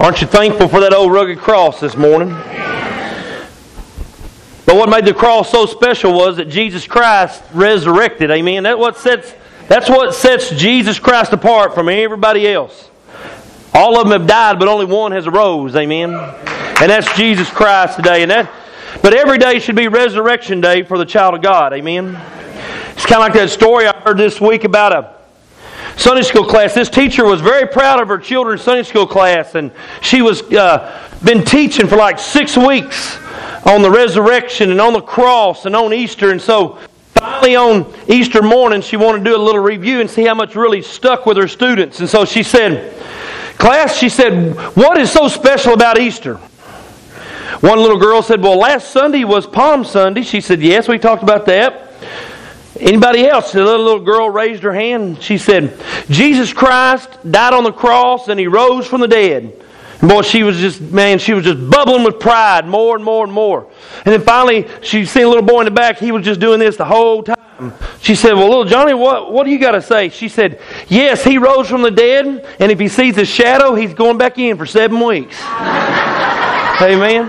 Aren't you thankful for that old rugged cross this morning? But what made the cross so special was that Jesus Christ resurrected. Amen. That what sets that's what sets Jesus Christ apart from everybody else. All of them have died, but only one has arose. Amen. And that's Jesus Christ today. And that but every day should be resurrection day for the child of God. Amen. It's kind of like that story I heard this week about a Sunday school class. This teacher was very proud of her children's Sunday school class, and she was uh, been teaching for like six weeks on the resurrection and on the cross and on Easter. And so finally on Easter morning, she wanted to do a little review and see how much really stuck with her students. And so she said, Class, she said, what is so special about Easter? One little girl said, Well, last Sunday was Palm Sunday. She said, Yes, we talked about that. Anybody else? The little, little girl raised her hand. She said, Jesus Christ died on the cross and he rose from the dead. And boy, she was just, man, she was just bubbling with pride more and more and more. And then finally, she seen a little boy in the back. He was just doing this the whole time. She said, Well, little Johnny, what, what do you got to say? She said, Yes, he rose from the dead. And if he sees his shadow, he's going back in for seven weeks. Amen.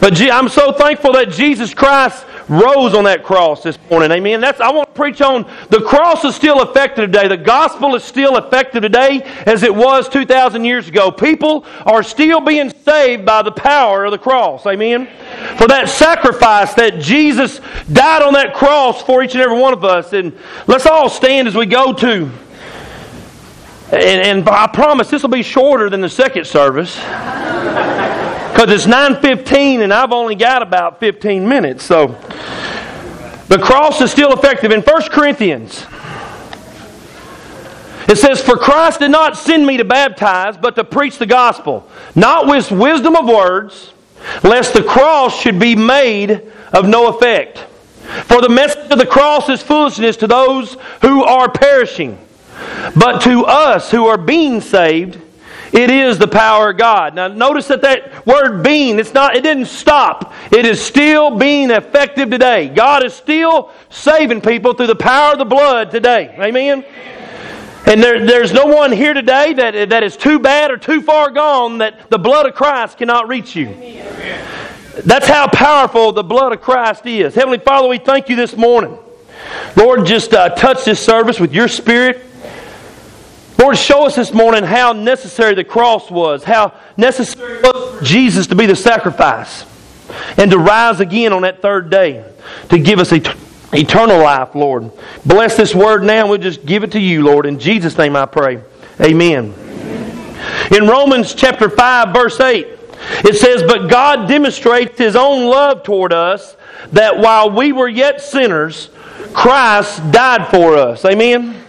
But I'm so thankful that Jesus Christ rose on that cross this morning. Amen. That's I want to preach on the cross is still effective today. The gospel is still effective today as it was 2,000 years ago. People are still being saved by the power of the cross. Amen. For that sacrifice that Jesus died on that cross for each and every one of us. And let's all stand as we go to. And, and I promise this will be shorter than the second service. Because it's 9.15 and I've only got about 15 minutes. So the cross is still effective. In 1 Corinthians, it says, For Christ did not send me to baptize, but to preach the gospel, not with wisdom of words, lest the cross should be made of no effect. For the message of the cross is foolishness to those who are perishing, but to us who are being saved, it is the power of God. Now notice that that word being, it's not, it didn't stop. It is still being effective today. God is still saving people through the power of the blood today. Amen? And there, there's no one here today that, that is too bad or too far gone that the blood of Christ cannot reach you. That's how powerful the blood of Christ is. Heavenly Father, we thank you this morning. Lord, just uh, touch this service with your spirit. Lord, show us this morning how necessary the cross was, how necessary it was for Jesus to be the sacrifice and to rise again on that third day to give us eternal life, Lord. Bless this word now. We'll just give it to you, Lord. In Jesus' name I pray. Amen. In Romans chapter 5, verse 8, it says, But God demonstrates His own love toward us, that while we were yet sinners, Christ died for us. Amen.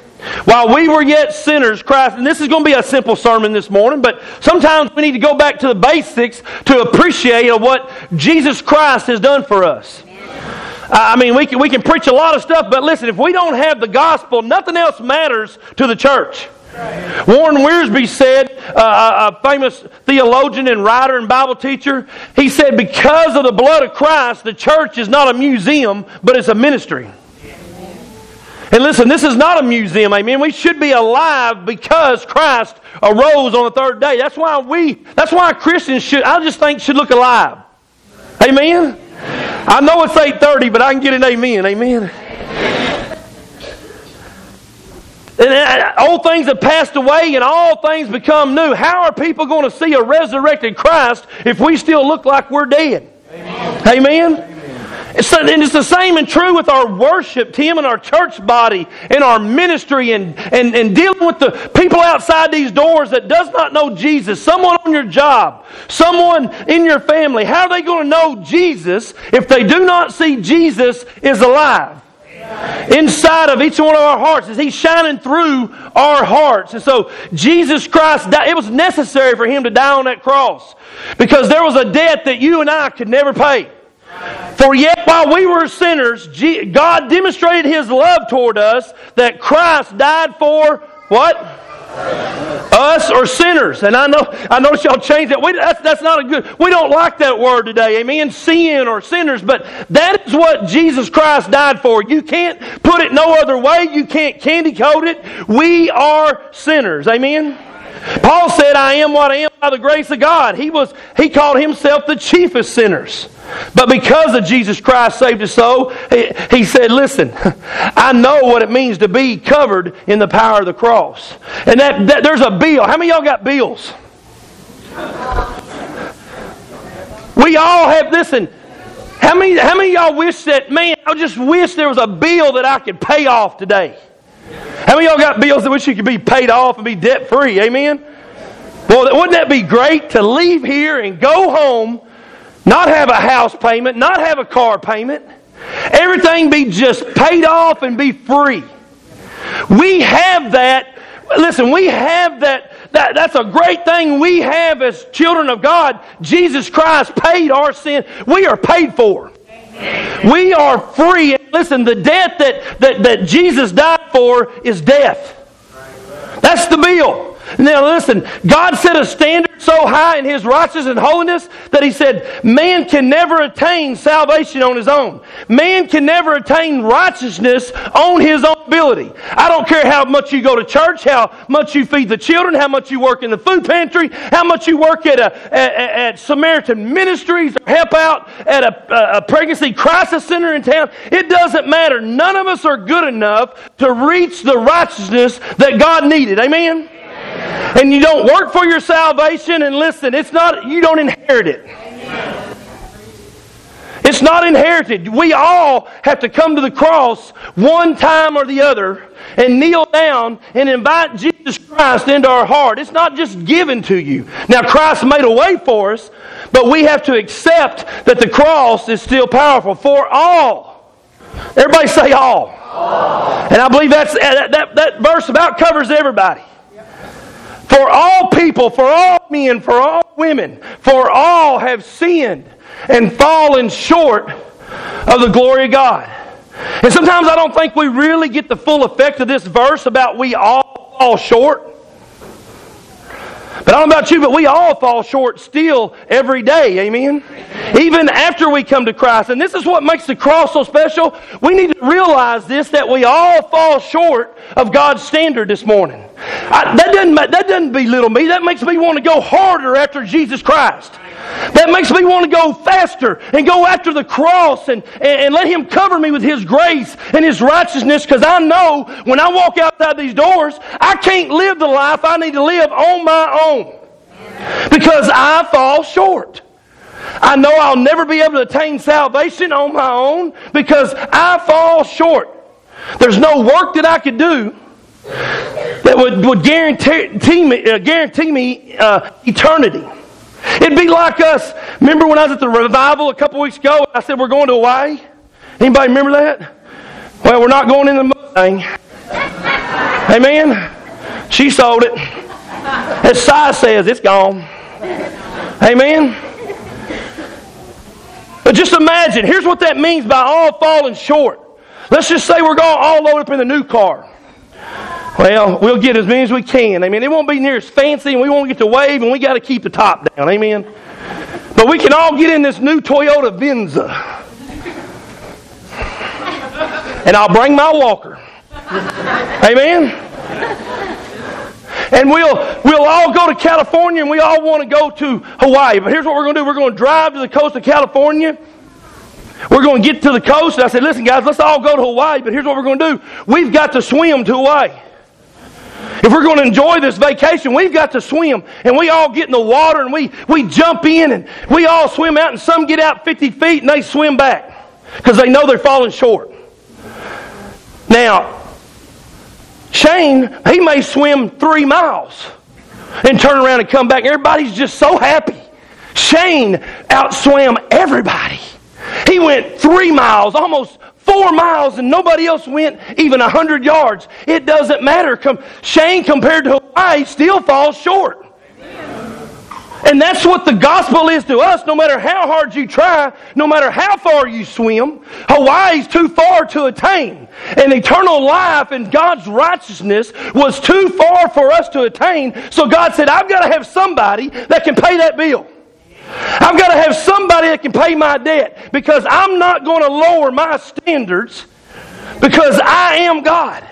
While we were yet sinners, Christ, and this is going to be a simple sermon this morning, but sometimes we need to go back to the basics to appreciate what Jesus Christ has done for us. I mean, we can, we can preach a lot of stuff, but listen, if we don't have the gospel, nothing else matters to the church. Warren Wiersbe said, uh, a famous theologian and writer and Bible teacher, he said, because of the blood of Christ, the church is not a museum, but it's a ministry. And listen, this is not a museum, amen. We should be alive because Christ arose on the third day. That's why we, that's why Christians should, I just think, should look alive. Amen? I know it's 8.30, but I can get an amen. Amen. And uh, old things have passed away and all things become new. How are people going to see a resurrected Christ if we still look like we're dead? Amen. Amen? And it's the same and true with our worship team and our church body and our ministry and, and, and dealing with the people outside these doors that does not know Jesus, someone on your job, someone in your family. How are they going to know Jesus if they do not see Jesus is alive? inside of each one of our hearts is he's shining through our hearts and so jesus christ died. it was necessary for him to die on that cross because there was a debt that you and i could never pay for yet while we were sinners, God demonstrated His love toward us that Christ died for what? Us or sinners. And I know I know y'all change that. We, that's, that's not a good we don't like that word today. Amen. Sin or sinners, but that is what Jesus Christ died for. You can't put it no other way. You can't candy coat it. We are sinners. Amen. Paul said, I am what I am by the grace of God. He, was, he called himself the chiefest sinners. But because of Jesus Christ saved his soul, he, he said, Listen, I know what it means to be covered in the power of the cross. And that, that there's a bill. How many y'all got bills? We all have, listen, how many, how many y'all wish that, man, I just wish there was a bill that I could pay off today? How many y'all got bills that wish you could be paid off and be debt free? Amen? Well, wouldn't that be great to leave here and go home, not have a house payment, not have a car payment, everything be just paid off and be free? We have that. Listen, we have that. that that's a great thing we have as children of God. Jesus Christ paid our sin. We are paid for. We are free. Listen, the death that, that, that Jesus died for is death. That's the bill. Now listen, God set a standard so high in His righteousness and holiness that He said man can never attain salvation on his own. Man can never attain righteousness on his own ability. I don't care how much you go to church, how much you feed the children, how much you work in the food pantry, how much you work at, a, at, at Samaritan Ministries or help out at a, a pregnancy crisis center in town. It doesn't matter. None of us are good enough to reach the righteousness that God needed. Amen? And you don't work for your salvation, and listen, it's not, you don't inherit it. It's not inherited. We all have to come to the cross one time or the other and kneel down and invite Jesus Christ into our heart. It's not just given to you. Now, Christ made a way for us, but we have to accept that the cross is still powerful for all. Everybody say all. all. And I believe that's, that, that, that verse about covers everybody. For all people, for all men, for all women, for all have sinned and fallen short of the glory of God. And sometimes I don't think we really get the full effect of this verse about we all fall short. But I don't know about you, but we all fall short still every day. Amen? Even after we come to Christ. And this is what makes the cross so special. We need to realize this that we all fall short of God's standard this morning. I, that, doesn't, that doesn't belittle me. That makes me want to go harder after Jesus Christ. That makes me want to go faster and go after the cross and, and, and let Him cover me with His grace and His righteousness because I know when I walk outside these doors, I can't live the life I need to live on my own because I fall short. I know I'll never be able to attain salvation on my own because I fall short. There's no work that I could do that would, would guarantee me, uh, guarantee me uh, eternity. It'd be like us. Remember when I was at the revival a couple weeks ago? I said we're going to Hawaii. Anybody remember that? Well, we're not going in the Mustang. Amen. She sold it. As Si says, it's gone. Amen. But just imagine. Here's what that means by all falling short. Let's just say we're going all load up in the new car. Well, we'll get as many as we can. Amen. It won't be near as fancy, and we won't get to wave, and we got to keep the top down. Amen. But we can all get in this new Toyota Venza. And I'll bring my walker. Amen. And we'll, we'll all go to California and we all want to go to Hawaii. But here's what we're going to do we're going to drive to the coast of California. We're going to get to the coast. And I said, listen, guys, let's all go to Hawaii. But here's what we're going to do we've got to swim to Hawaii. If we're going to enjoy this vacation, we've got to swim. And we all get in the water and we, we jump in and we all swim out and some get out 50 feet and they swim back because they know they're falling short. Now, Shane, he may swim three miles and turn around and come back. Everybody's just so happy. Shane outswam everybody. He went three miles, almost four miles and nobody else went even a hundred yards. It doesn't matter. Shane compared to Hawaii still falls short. And that's what the gospel is to us. No matter how hard you try, no matter how far you swim, Hawaii's too far to attain. And eternal life and God's righteousness was too far for us to attain. So God said, I've got to have somebody that can pay that bill. I've got to have somebody that can pay my debt because I'm not going to lower my standards because I am God.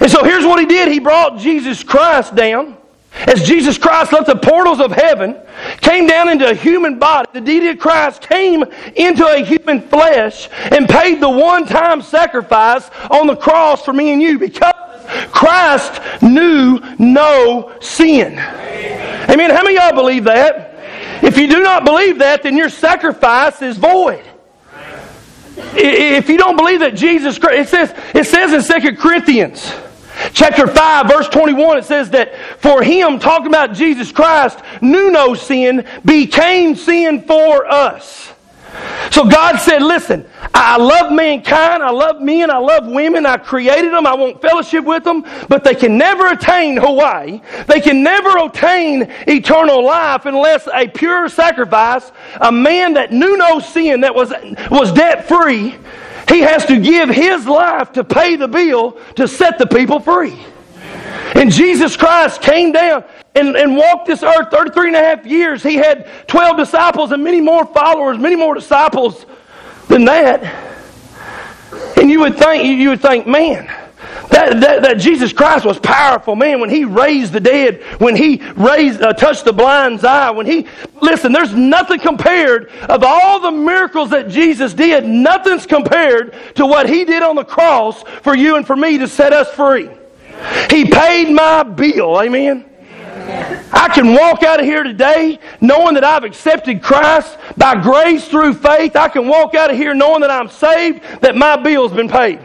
And so here's what he did. He brought Jesus Christ down as Jesus Christ left the portals of heaven, came down into a human body, the deity of Christ came into a human flesh and paid the one time sacrifice on the cross for me and you because Christ knew no sin. Amen. How many of y'all believe that? If you do not believe that, then your sacrifice is void. If you don't believe that Jesus Christ, it says, it says in 2 Corinthians chapter 5, verse 21, it says that for him, talking about Jesus Christ, knew no sin, became sin for us. So God said, listen, I love mankind, I love men, I love women, I created them, I want fellowship with them, but they can never attain Hawaii. They can never attain eternal life unless a pure sacrifice, a man that knew no sin, that was, was debt free, he has to give his life to pay the bill to set the people free. And Jesus Christ came down and, and walked this earth 33 and a half years. He had 12 disciples and many more followers, many more disciples than that. And you would think, you would think, man, that, that, that, Jesus Christ was powerful, man. When He raised the dead, when He raised, uh, touched the blind's eye, when He listen, there's nothing compared of all the miracles that Jesus did. Nothing's compared to what He did on the cross for you and for me to set us free. He paid my bill. Amen. I can walk out of here today knowing that I've accepted Christ by grace through faith. I can walk out of here knowing that I'm saved, that my bill's been paid.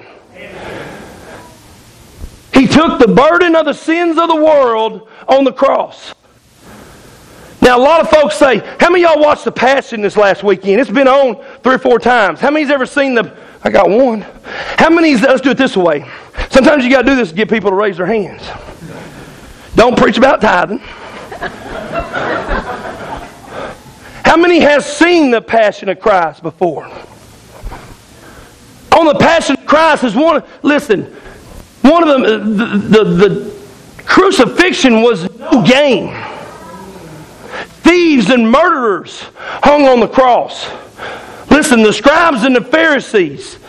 He took the burden of the sins of the world on the cross. Now, a lot of folks say, How many y'all watched The Passion this last weekend? It's been on three or four times. How many's ever seen the. I got one. How many Let's do it this way. Sometimes you got to do this to get people to raise their hands. Don't preach about tithing. How many has seen the Passion of Christ before? On the Passion of Christ is one. Listen, one of them. Uh, the, the, the crucifixion was no game. Thieves and murderers hung on the cross. Listen, the scribes and the Pharisees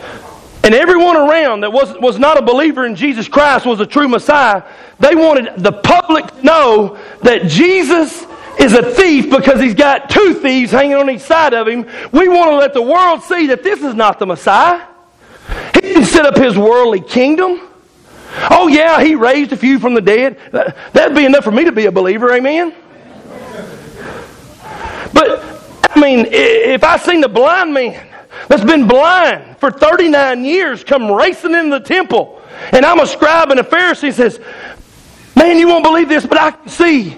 and everyone around that was, was not a believer in Jesus Christ was a true Messiah, they wanted the public to know that Jesus is a thief because he's got two thieves hanging on each side of him. We want to let the world see that this is not the Messiah. He didn't set up his worldly kingdom. Oh, yeah, he raised a few from the dead. That'd be enough for me to be a believer, amen? But, I mean, if I seen the blind man that's been blind for 39 years come racing into the temple. And I'm a scribe and a Pharisee says, Man, you won't believe this, but I can see.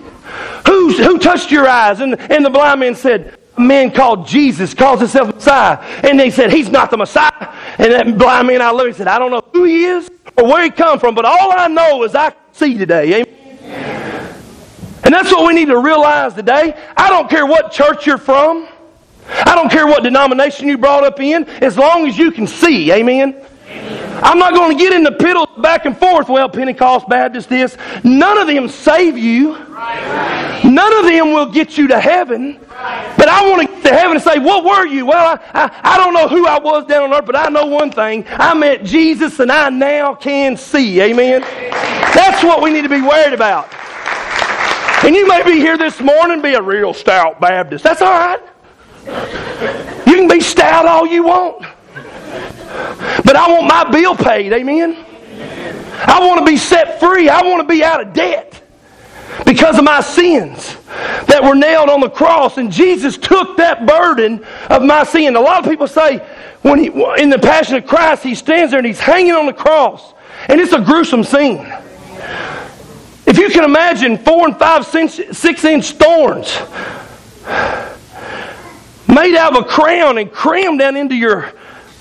Who's, who touched your eyes? And, and the blind man said, A man called Jesus calls himself Messiah. And they said, He's not the Messiah. And that blind man I looked and said, I don't know who he is or where he come from, but all I know is I see today. Amen. And that's what we need to realize today. I don't care what church you're from. I don't care what denomination you brought up in, as long as you can see. Amen. I'm not going to get in the piddle back and forth. Well, Pentecost, Baptist, this. None of them save you. None of them will get you to heaven. But I want to get to heaven and say, What were you? Well, I, I, I don't know who I was down on earth, but I know one thing. I met Jesus and I now can see. Amen. That's what we need to be worried about. And you may be here this morning, be a real stout Baptist. That's all right. You can be stout all you want. But I want my bill paid, amen? I want to be set free. I want to be out of debt because of my sins that were nailed on the cross. And Jesus took that burden of my sin. A lot of people say, when he, in the Passion of Christ, he stands there and he's hanging on the cross. And it's a gruesome scene. If you can imagine four and five, six inch thorns made out of a crown and crammed down into your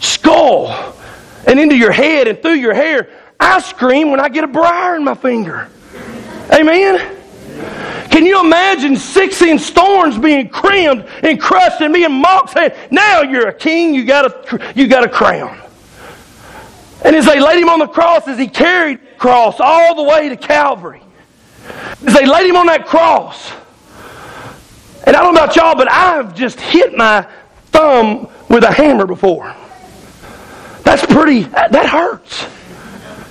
skull and into your head and through your hair. I scream when I get a briar in my finger. Amen. Can you imagine six inch thorns being crammed and crushed and being mocked saying, Now you're a king, you got a, you got a crown. And as they laid him on the cross, as he carried the cross all the way to Calvary, they laid him on that cross, and I don't know about y'all, but I've just hit my thumb with a hammer before. That's pretty, that hurts.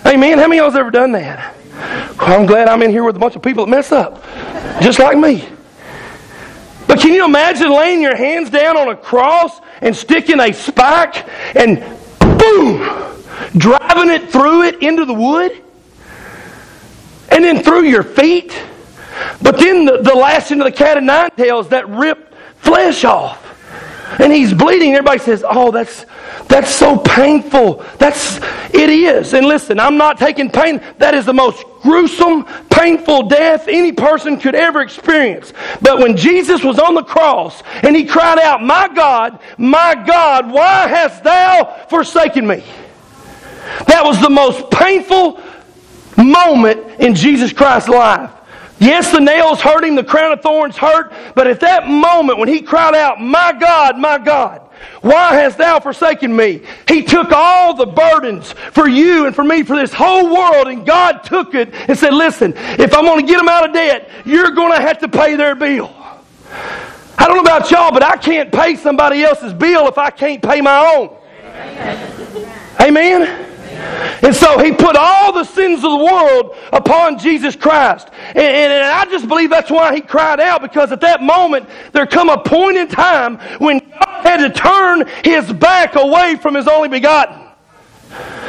Amen. How many of y'all's ever done that? I'm glad I'm in here with a bunch of people that mess up, just like me. But can you imagine laying your hands down on a cross and sticking a spike and boom, driving it through it into the wood? And then through your feet? But then the, the lashing of the cat of nine tails that ripped flesh off. And he's bleeding. Everybody says, Oh, that's that's so painful. That's it is. And listen, I'm not taking pain. That is the most gruesome, painful death any person could ever experience. But when Jesus was on the cross and he cried out, My God, my God, why hast thou forsaken me? That was the most painful moment in Jesus Christ's life. Yes, the nails hurt him, the crown of thorns hurt, but at that moment when he cried out, My God, my God, why hast thou forsaken me? He took all the burdens for you and for me, for this whole world, and God took it and said, Listen, if I'm going to get them out of debt, you're going to have to pay their bill. I don't know about y'all, but I can't pay somebody else's bill if I can't pay my own. Amen? And so he put all the sins of the world upon Jesus Christ. And, and, and, I just believe that's why he cried out, because at that moment, there come a point in time when God had to turn his back away from his only begotten.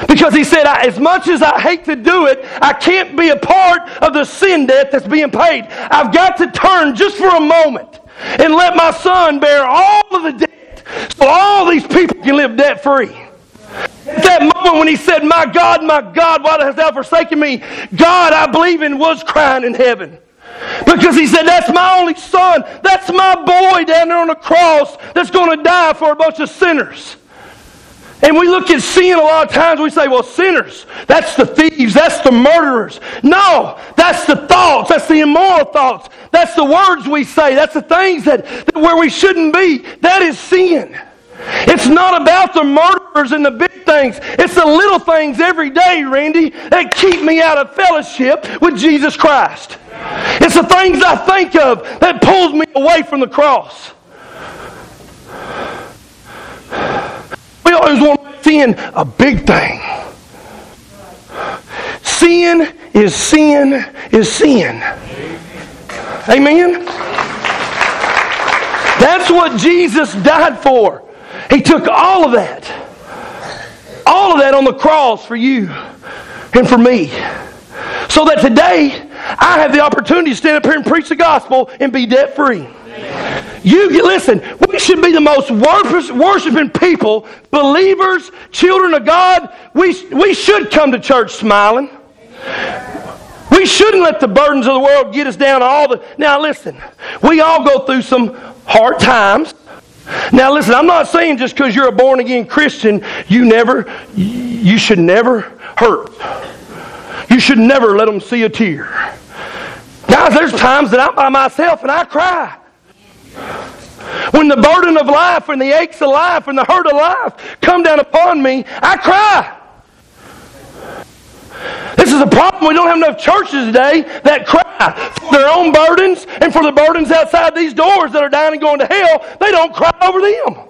Because he said, as much as I hate to do it, I can't be a part of the sin debt that's being paid. I've got to turn just for a moment and let my son bear all of the debt so all these people can live debt free. At that moment when he said, My God, my God, why hast thou forsaken me? God, I believe in, was crying in heaven. Because he said, That's my only son. That's my boy down there on the cross that's going to die for a bunch of sinners. And we look at sin a lot of times, we say, well, sinners, that's the thieves, that's the murderers. No, that's the thoughts, that's the immoral thoughts, that's the words we say, that's the things that, that where we shouldn't be. That is sin. It's not about the murderers and the big things. It's the little things every day, Randy, that keep me out of fellowship with Jesus Christ. It's the things I think of that pulls me away from the cross. We always want sin a big thing. Sin is sin is sin. Amen? That's what Jesus died for. He took all of that, all of that on the cross for you and for me. So that today, I have the opportunity to stand up here and preach the gospel and be debt free. You listen, we should be the most worshiping people, believers, children of God. We, we should come to church smiling. We shouldn't let the burdens of the world get us down all the. Now, listen, we all go through some hard times. Now listen, I'm not saying just because you're a born again Christian, you never, you should never hurt. You should never let them see a tear. Guys, there's times that I'm by myself and I cry. When the burden of life and the aches of life and the hurt of life come down upon me, I cry. This is a problem. We don't have enough churches today that cry for their own burdens and for the burdens outside these doors that are dying and going to hell. They don't cry over them.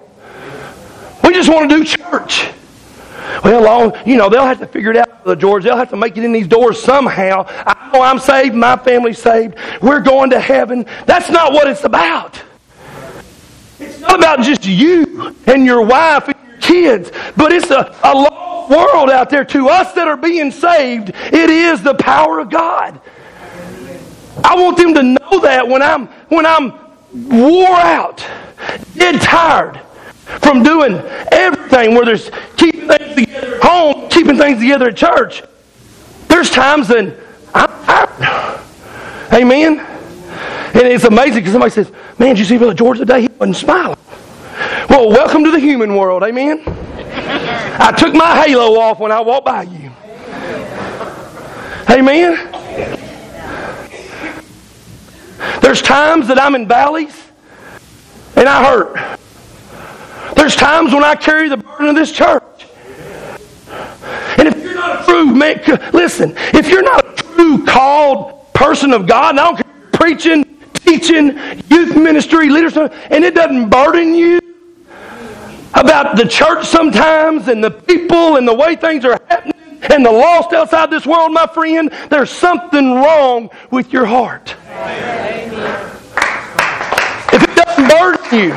We just want to do church. Well, you know, they'll have to figure it out, George. They'll have to make it in these doors somehow. I know I'm saved, my family's saved. We're going to heaven. That's not what it's about. It's not about just you and your wife and your kids, but it's a, a world out there, to us that are being saved, it is the power of God. I want them to know that when I'm when I'm wore out, dead tired from doing everything, whether it's keeping things together at home, keeping things together at church. There's times that I'm tired. Amen. And it's amazing because somebody says, Man, did you see Brother George today? He wasn't smiling. Well, welcome to the human world. Amen. I took my halo off when I walked by you. Amen. There's times that I'm in valleys and I hurt. There's times when I carry the burden of this church. And if you're not a true man, listen, if you're not a true called person of God, and I don't care preaching, teaching, youth ministry, leadership, and it doesn't burden you, about the church sometimes and the people and the way things are happening and the lost outside this world, my friend, there's something wrong with your heart. If it doesn't burden you,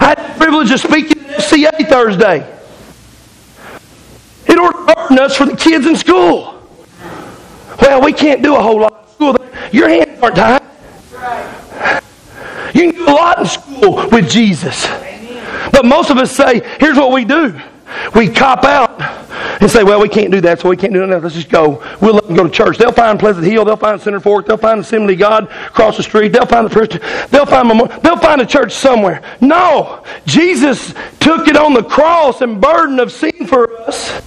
I had the privilege of speaking at FCA Thursday. It to burden us for the kids in school. Well, we can't do a whole lot in school. Your hands aren't tied. You can do a lot in school with Jesus. But most of us say, here's what we do. We cop out and say, well, we can't do that, so we can't do that. Let's just go. We'll let them go to church. They'll find Pleasant Hill. They'll find Center Fork. They'll find Assembly God across the street. They'll find the Christian. They'll find They'll find a church somewhere. No, Jesus took it on the cross and burden of sin for us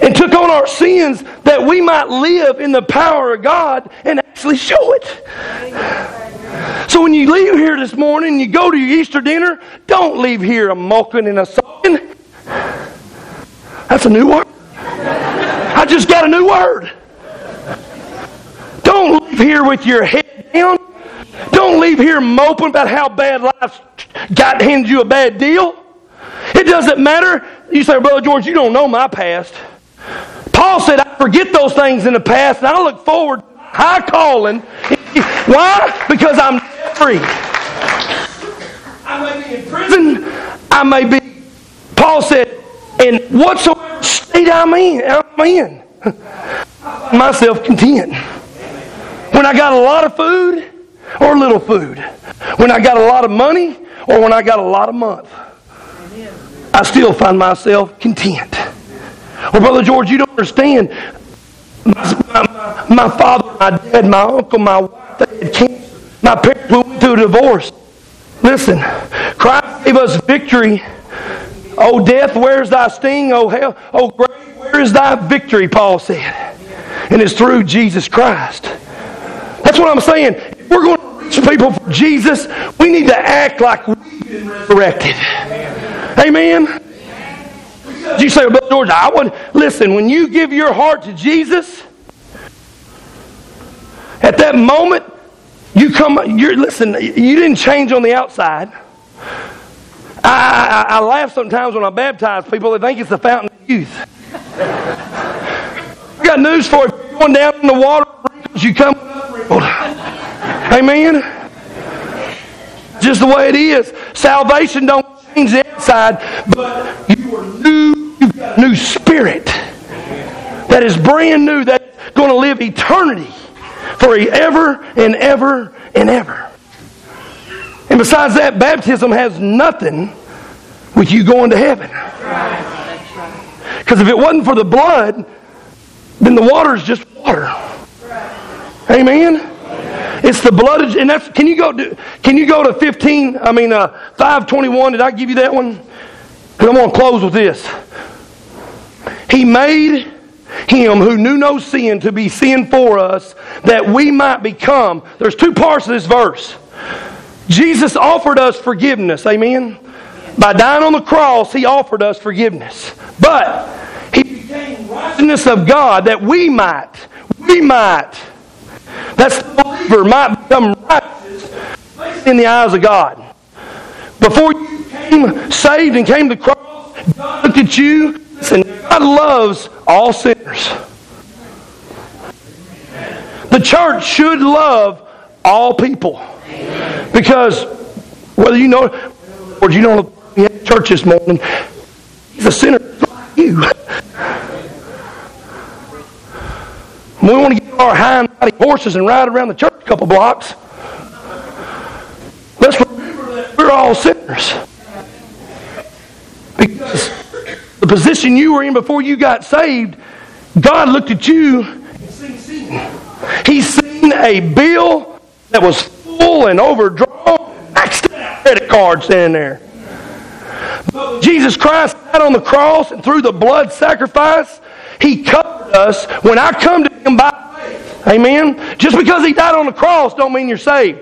and took on our sins that we might live in the power of God and actually show it. So when you leave here this morning and you go to your Easter dinner, don't leave here a and a sulking. That's a new word. I just got a new word. Don't leave here with your head down. Don't leave here moping about how bad life got handed you a bad deal. It doesn't matter. You say, Brother George, you don't know my past. Paul said, I forget those things in the past and I look forward high calling. Why? Because I'm free. I may be in prison. I may be, Paul said, in whatsoever state I'm in, I'm in. myself content. When I got a lot of food or little food. When I got a lot of money or when I got a lot of month. I still find myself content. Well, Brother George, you don't understand. My, my, my father, my dad, my uncle, my wife, they had cancer. My parents went through a divorce. Listen, Christ gave us victory Oh, death, where's thy sting? Oh, hell, oh, grave, where is thy victory? Paul said. And it's through Jesus Christ. That's what I'm saying. If we're going to reach people for Jesus, we need to act like we've been resurrected. Amen? You say, Brother George, I would listen, when you give your heart to Jesus, at that moment, you come, you're, listen, you didn't change on the outside. I, I, I, laugh sometimes when I baptize people. They think it's the fountain of youth. I got news for you. You're going down in the water, you come Amen. Just the way it is. Salvation don't change the outside, but you are new. New spirit that is brand new. That's going to live eternity for ever and ever and ever. And besides that, baptism has nothing with you going to heaven. Because if it wasn't for the blood, then the water is just water. Amen. It's the blood, of, and that's. Can you go? To, can you go to fifteen? I mean, uh, five twenty-one. Did I give you that one? And I'm going to close with this. He made him who knew no sin to be sin for us, that we might become. There's two parts of this verse. Jesus offered us forgiveness. Amen. By dying on the cross, He offered us forgiveness. But He became righteousness of God that we might, we might, that's the believer might become righteous in the eyes of God. Before you came saved and came to cross, God looked at you. And God loves all sinners. The church should love all people. Because whether you know, or you know, had church this morning, he's a sinner like you. We want to get our hind horses and ride around the church a couple blocks. Let's remember that we're all sinners. Because the position you were in before you got saved, God looked at you seen. He's seen a bill that was full and overdrawn, maxed out credit card standing there. Jesus Christ died on the cross and through the blood sacrifice, He covered us when I come to Him by faith. Amen? Just because He died on the cross don't mean you're saved.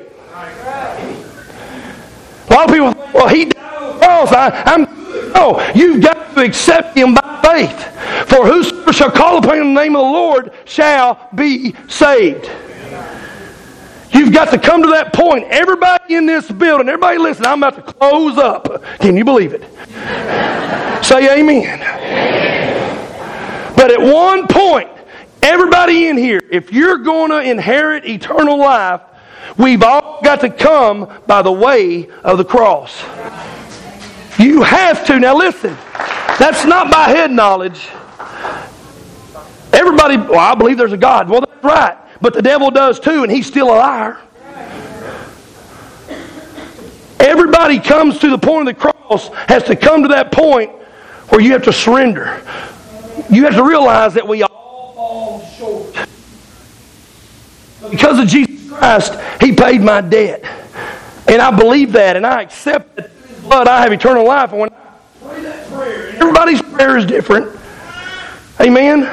A lot of people well, He died on the cross. I, I'm. No, you've got to accept Him by faith. For whosoever shall call upon the name of the Lord shall be saved. You've got to come to that point. Everybody in this building, everybody listen, I'm about to close up. Can you believe it? Say amen. But at one point, everybody in here, if you're going to inherit eternal life, we've all got to come by the way of the cross. You have to. Now listen, that's not by head knowledge. Everybody, well, I believe there's a God. Well, that's right. But the devil does too, and he's still a liar. Everybody comes to the point of the cross, has to come to that point where you have to surrender. You have to realize that we all fall short. Because of Jesus Christ, He paid my debt. And I believe that, and I accept that blood I have eternal life. And when everybody's prayer is different. Amen.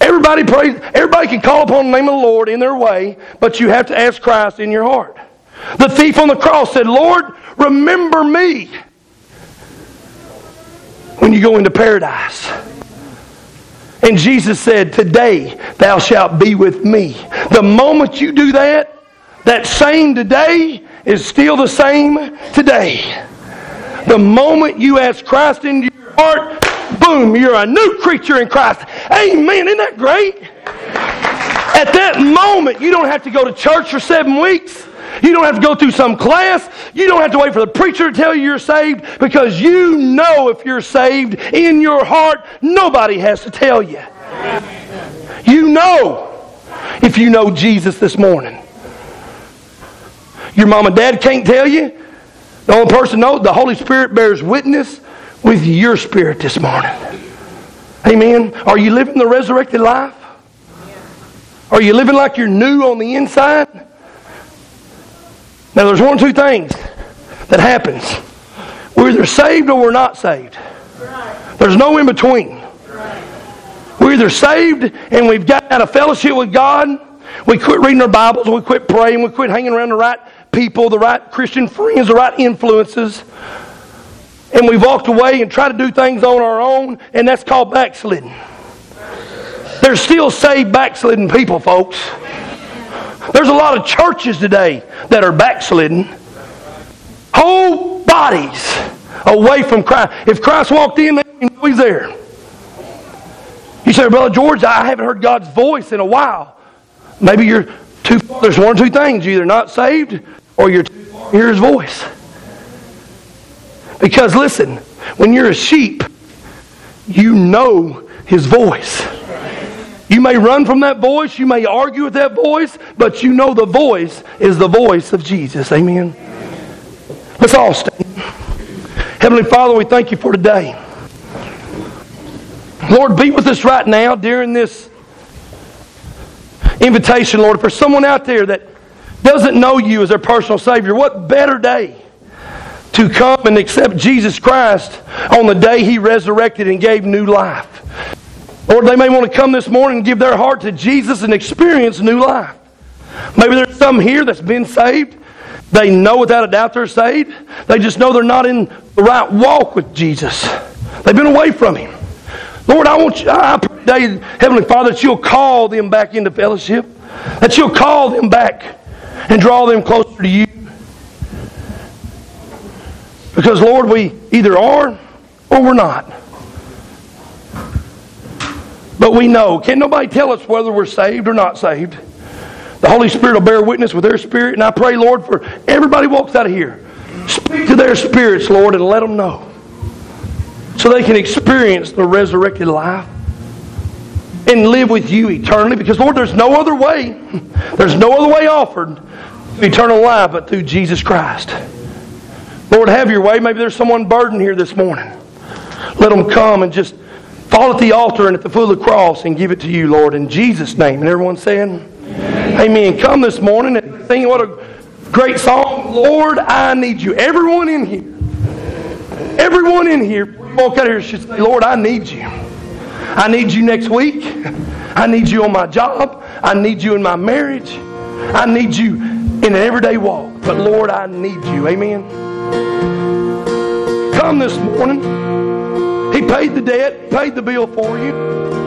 Everybody prays, everybody can call upon the name of the Lord in their way, but you have to ask Christ in your heart. The thief on the cross said, Lord, remember me when you go into paradise. And Jesus said, Today thou shalt be with me. The moment you do that, that same today is still the same today. The moment you ask Christ into your heart, boom, you're a new creature in Christ. Amen. Isn't that great? At that moment, you don't have to go to church for seven weeks. You don't have to go through some class. You don't have to wait for the preacher to tell you you're saved because you know if you're saved in your heart. Nobody has to tell you. You know if you know Jesus this morning. Your mom and dad can't tell you. The only person knows, the Holy Spirit bears witness with your spirit this morning. Amen. Are you living the resurrected life? Are you living like you're new on the inside? Now, there's one or two things that happens. We're either saved or we're not saved. There's no in between. We're either saved and we've got out of fellowship with God. We quit reading our Bibles. We quit praying. We quit hanging around the right people, the right Christian friends, the right influences. And we've walked away and tried to do things on our own, and that's called backsliding. There's still saved backslidden people, folks. There's a lot of churches today that are backslidden. Whole bodies away from Christ. If Christ walked in, they know he's there. You say, Brother George, I haven't heard God's voice in a while. Maybe you're too there's one or two things. You're either not saved or you're too hear his voice. Because listen, when you're a sheep, you know his voice. You may run from that voice, you may argue with that voice, but you know the voice is the voice of Jesus. Amen. Let's all stand. Heavenly Father, we thank you for today. Lord, be with us right now during this invitation, Lord. For someone out there that doesn't know you as their personal Savior, what better day to come and accept Jesus Christ on the day He resurrected and gave new life? Or they may want to come this morning and give their heart to Jesus and experience new life. Maybe there's some here that's been saved. They know without a doubt they're saved. They just know they're not in the right walk with Jesus. They've been away from Him. Lord, I want you, I pray Heavenly Father, that you'll call them back into fellowship, that you'll call them back and draw them closer to you. Because, Lord, we either are or we're not. But we know. Can nobody tell us whether we're saved or not saved? The Holy Spirit will bear witness with their spirit. And I pray, Lord, for everybody walks out of here. Speak to their spirits, Lord, and let them know. So they can experience the resurrected life and live with you eternally. Because, Lord, there's no other way. There's no other way offered eternal life but through Jesus Christ. Lord, have your way. Maybe there's someone burdened here this morning. Let them come and just fall at the altar and at the foot of the cross and give it to you, Lord, in Jesus' name. And everyone saying, Amen. Amen. Come this morning and sing what a great song. Lord, I need you. Everyone in here, everyone in here, walk out here should say, Lord, I need you. I need you next week. I need you on my job. I need you in my marriage. I need you in an everyday walk. But Lord, I need you. Amen. Come this morning. He paid the debt, paid the bill for you.